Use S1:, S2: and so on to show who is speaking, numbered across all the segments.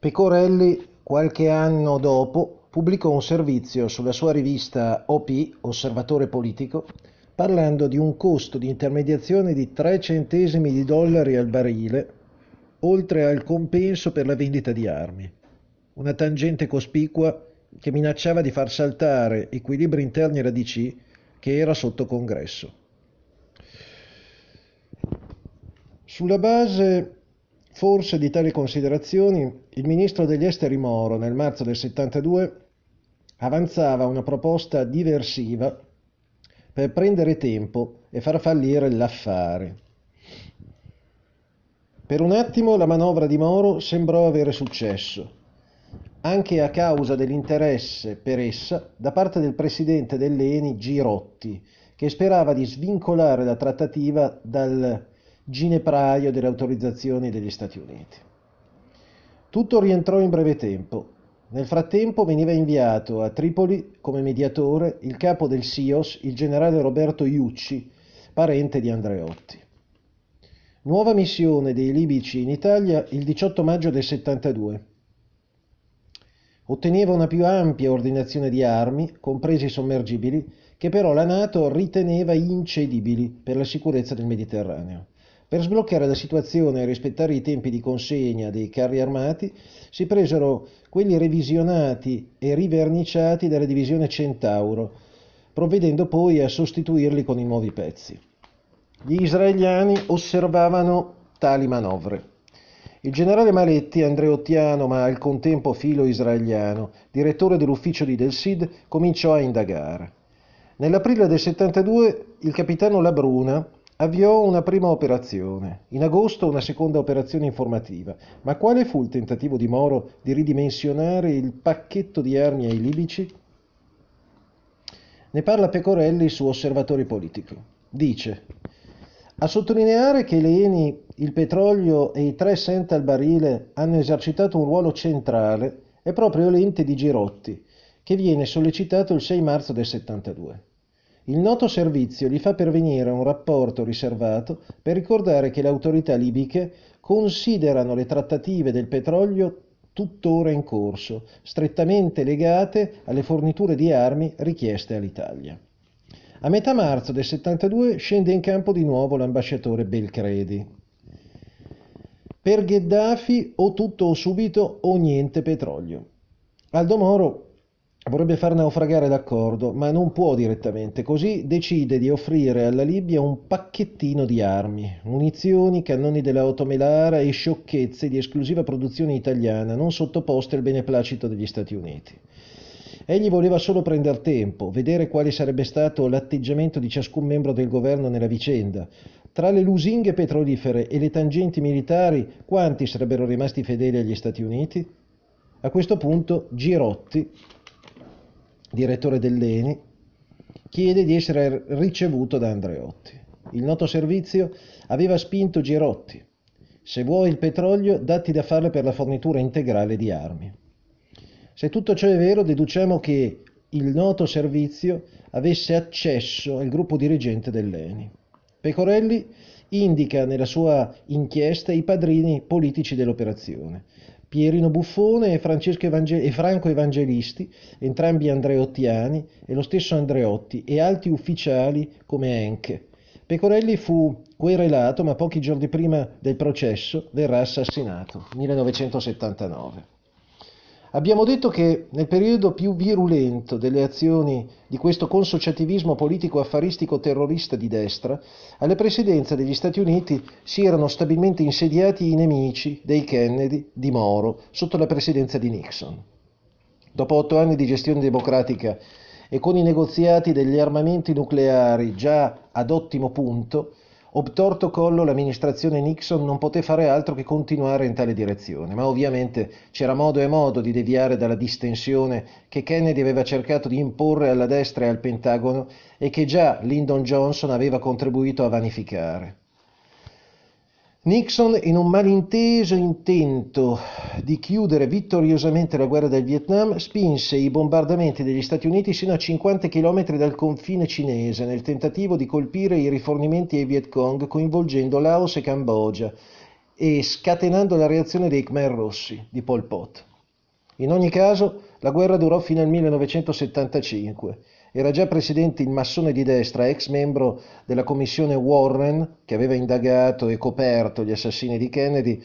S1: Pecorelli, qualche anno dopo, pubblicò un servizio sulla sua rivista OP, Osservatore Politico, parlando di un costo di intermediazione di 3 centesimi di dollari al barile, oltre al compenso per la vendita di armi. Una tangente cospicua che minacciava di far saltare equilibri interni alla DC che era sotto congresso. Sulla base Forse di tali considerazioni il ministro degli esteri Moro nel marzo del 72 avanzava una proposta diversiva per prendere tempo e far fallire l'affare. Per un attimo la manovra di Moro sembrò avere successo, anche a causa dell'interesse per essa da parte del presidente dell'ENI Girotti, che sperava di svincolare la trattativa dal ginepraio delle autorizzazioni degli Stati Uniti. Tutto rientrò in breve tempo. Nel frattempo veniva inviato a Tripoli come mediatore il capo del SIOS, il generale Roberto Iucci, parente di Andreotti. Nuova missione dei libici in Italia il 18 maggio del 72. Otteneva una più ampia ordinazione di armi, compresi i sommergibili, che però la Nato riteneva incedibili per la sicurezza del Mediterraneo. Per sbloccare la situazione e rispettare i tempi di consegna dei carri armati si presero quelli revisionati e riverniciati dalla divisione Centauro, provvedendo poi a sostituirli con i nuovi pezzi. Gli israeliani osservavano tali manovre. Il generale Maletti, andreottiano ma al contempo filo israeliano, direttore dell'ufficio di Del Sid, cominciò a indagare. Nell'aprile del 72 il capitano Labruna Avviò una prima operazione, in agosto una seconda operazione informativa, ma quale fu il tentativo di Moro di ridimensionare il pacchetto di armi ai libici? Ne parla Pecorelli su Osservatori Politico. Dice, a sottolineare che le Eni, il petrolio e i tre cent al barile hanno esercitato un ruolo centrale è proprio l'ente di Girotti, che viene sollecitato il 6 marzo del 72. Il noto servizio gli fa pervenire un rapporto riservato per ricordare che le autorità libiche considerano le trattative del petrolio tuttora in corso, strettamente legate alle forniture di armi richieste all'Italia. A metà marzo del 72 scende in campo di nuovo l'ambasciatore Belcredi. Per Gheddafi o tutto o subito o niente petrolio. Aldo Moro Vorrebbe far naufragare l'accordo, ma non può direttamente, così decide di offrire alla Libia un pacchettino di armi, munizioni, cannoni dell'automelara e sciocchezze di esclusiva produzione italiana, non sottoposte al beneplacito degli Stati Uniti. Egli voleva solo prendere tempo, vedere quale sarebbe stato l'atteggiamento di ciascun membro del governo nella vicenda. Tra le lusinghe petrolifere e le tangenti militari, quanti sarebbero rimasti fedeli agli Stati Uniti? A questo punto Girotti direttore dell'ENI, chiede di essere ricevuto da Andreotti. Il noto servizio aveva spinto Girotti. Se vuoi il petrolio, datti da fare per la fornitura integrale di armi. Se tutto ciò è vero, deduciamo che il noto servizio avesse accesso al gruppo dirigente dell'ENI. Pecorelli indica nella sua inchiesta i padrini politici dell'operazione. Pierino Buffone e, Evangel- e, Franco Evangelisti, entrambi andreottiani, e lo stesso Andreotti, e alti ufficiali come Enche. Pecorelli fu querelato, ma pochi giorni prima del processo verrà assassinato, 1979. Abbiamo detto che nel periodo più virulento delle azioni di questo consociativismo politico-affaristico terrorista di destra, alle presidenze degli Stati Uniti si erano stabilmente insediati i nemici dei Kennedy, di Moro, sotto la presidenza di Nixon. Dopo otto anni di gestione democratica e con i negoziati degli armamenti nucleari già ad ottimo punto, Obtorto collo l'amministrazione Nixon non poté fare altro che continuare in tale direzione, ma ovviamente c'era modo e modo di deviare dalla distensione che Kennedy aveva cercato di imporre alla destra e al Pentagono e che già Lyndon Johnson aveva contribuito a vanificare. Nixon, in un malinteso intento di chiudere vittoriosamente la guerra del Vietnam, spinse i bombardamenti degli Stati Uniti sino a 50 km dal confine cinese nel tentativo di colpire i rifornimenti ai Viet Cong coinvolgendo Laos e Cambogia e scatenando la reazione dei Khmer Rossi di Pol Pot. In ogni caso, la guerra durò fino al 1975. Era già presidente il massone di destra, ex membro della commissione Warren, che aveva indagato e coperto gli assassini di Kennedy,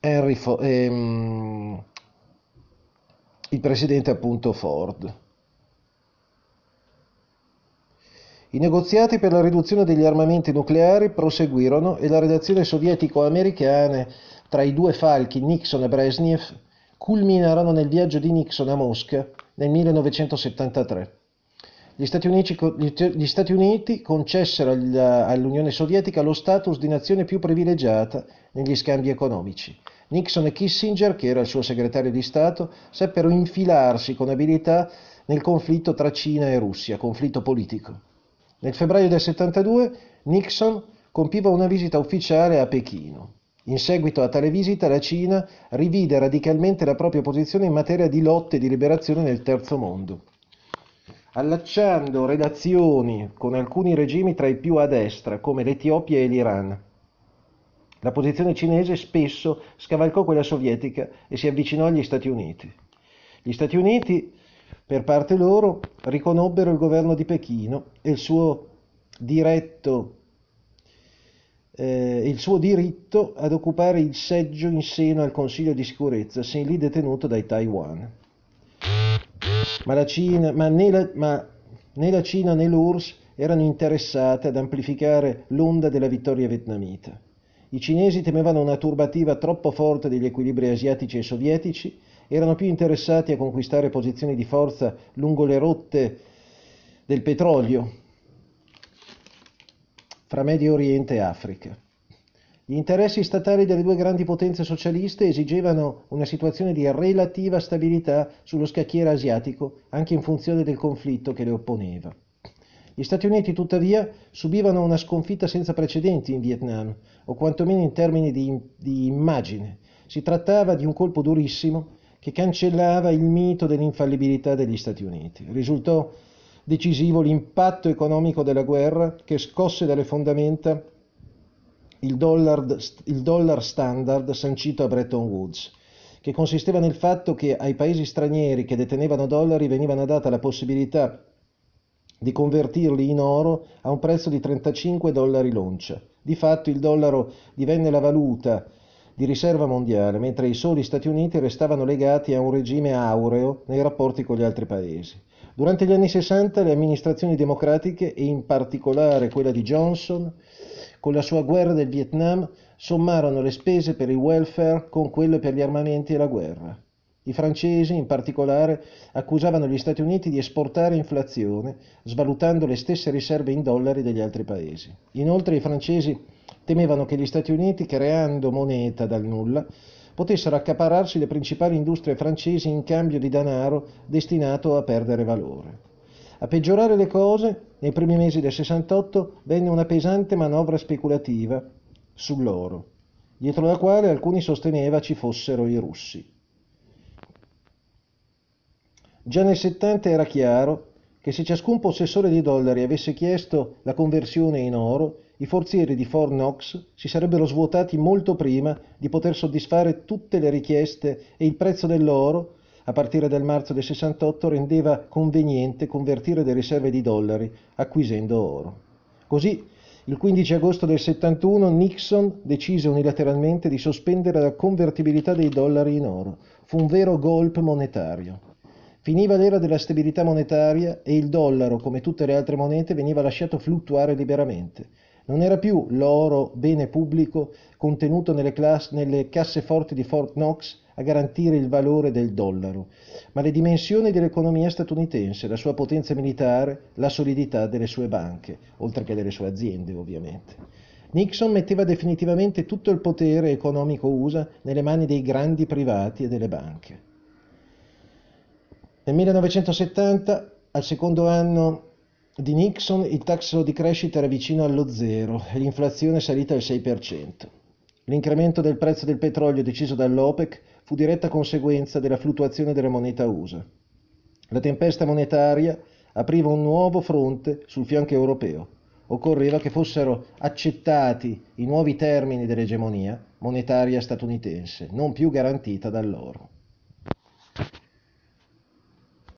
S1: Henry Fo- ehm, il presidente appunto Ford. I negoziati per la riduzione degli armamenti nucleari proseguirono e la relazione sovietico-americana tra i due falchi Nixon e Brezhnev culminarono nel viaggio di Nixon a Mosca nel 1973. Gli Stati Uniti, gli Stati Uniti concessero all'Unione Sovietica lo status di nazione più privilegiata negli scambi economici. Nixon e Kissinger, che era il suo segretario di Stato, seppero infilarsi con abilità nel conflitto tra Cina e Russia, conflitto politico. Nel febbraio del 72 Nixon compiva una visita ufficiale a Pechino. In seguito a tale visita la Cina rivide radicalmente la propria posizione in materia di lotte di liberazione nel terzo mondo, allacciando relazioni con alcuni regimi tra i più a destra come l'Etiopia e l'Iran. La posizione cinese spesso scavalcò quella sovietica e si avvicinò agli Stati Uniti. Gli Stati Uniti, per parte loro, riconobbero il governo di Pechino e il suo, diretto, eh, il suo diritto ad occupare il seggio in seno al Consiglio di sicurezza, sin lì detenuto dai Taiwan. Ma, la Cina, ma, né, la, ma né la Cina né l'URSS erano interessate ad amplificare l'onda della vittoria vietnamita. I cinesi temevano una turbativa troppo forte degli equilibri asiatici e sovietici, erano più interessati a conquistare posizioni di forza lungo le rotte del petrolio fra Medio Oriente e Africa. Gli interessi statali delle due grandi potenze socialiste esigevano una situazione di relativa stabilità sullo scacchiere asiatico, anche in funzione del conflitto che le opponeva. Gli Stati Uniti tuttavia subivano una sconfitta senza precedenti in Vietnam, o quantomeno in termini di, di immagine. Si trattava di un colpo durissimo che cancellava il mito dell'infallibilità degli Stati Uniti. Risultò decisivo l'impatto economico della guerra che scosse dalle fondamenta il dollar, il dollar standard sancito a Bretton Woods che consisteva nel fatto che ai paesi stranieri che detenevano dollari veniva data la possibilità di convertirli in oro a un prezzo di 35 dollari l'oncia. Di fatto il dollaro divenne la valuta di riserva mondiale, mentre i soli Stati Uniti restavano legati a un regime aureo nei rapporti con gli altri paesi. Durante gli anni 60 le amministrazioni democratiche, e in particolare quella di Johnson, con la sua guerra del Vietnam, sommarono le spese per il welfare con quelle per gli armamenti e la guerra. I francesi, in particolare, accusavano gli Stati Uniti di esportare inflazione, svalutando le stesse riserve in dollari degli altri paesi. Inoltre i francesi temevano che gli Stati Uniti, creando moneta dal nulla, potessero accapararsi le principali industrie francesi in cambio di denaro destinato a perdere valore. A peggiorare le cose, nei primi mesi del 68 venne una pesante manovra speculativa sull'oro, dietro la quale alcuni sosteneva ci fossero i russi. Già nel 70 era chiaro che se ciascun possessore di dollari avesse chiesto la conversione in oro, i forzieri di Fort Knox si sarebbero svuotati molto prima di poter soddisfare tutte le richieste e il prezzo dell'oro, a partire dal marzo del 68, rendeva conveniente convertire le riserve di dollari acquisendo oro. Così, il 15 agosto del 71, Nixon decise unilateralmente di sospendere la convertibilità dei dollari in oro. Fu un vero golpe monetario. Finiva l'era della stabilità monetaria e il dollaro, come tutte le altre monete, veniva lasciato fluttuare liberamente. Non era più l'oro bene pubblico contenuto nelle, class- nelle casseforti di Fort Knox a garantire il valore del dollaro, ma le dimensioni dell'economia statunitense, la sua potenza militare, la solidità delle sue banche, oltre che delle sue aziende ovviamente. Nixon metteva definitivamente tutto il potere economico USA nelle mani dei grandi privati e delle banche. Nel 1970, al secondo anno di Nixon, il tasso di crescita era vicino allo zero e l'inflazione è salita al 6%. L'incremento del prezzo del petrolio deciso dall'OPEC fu diretta conseguenza della fluttuazione della moneta USA. La tempesta monetaria apriva un nuovo fronte sul fianco europeo. occorreva che fossero accettati i nuovi termini dell'egemonia monetaria statunitense, non più garantita dall'oro.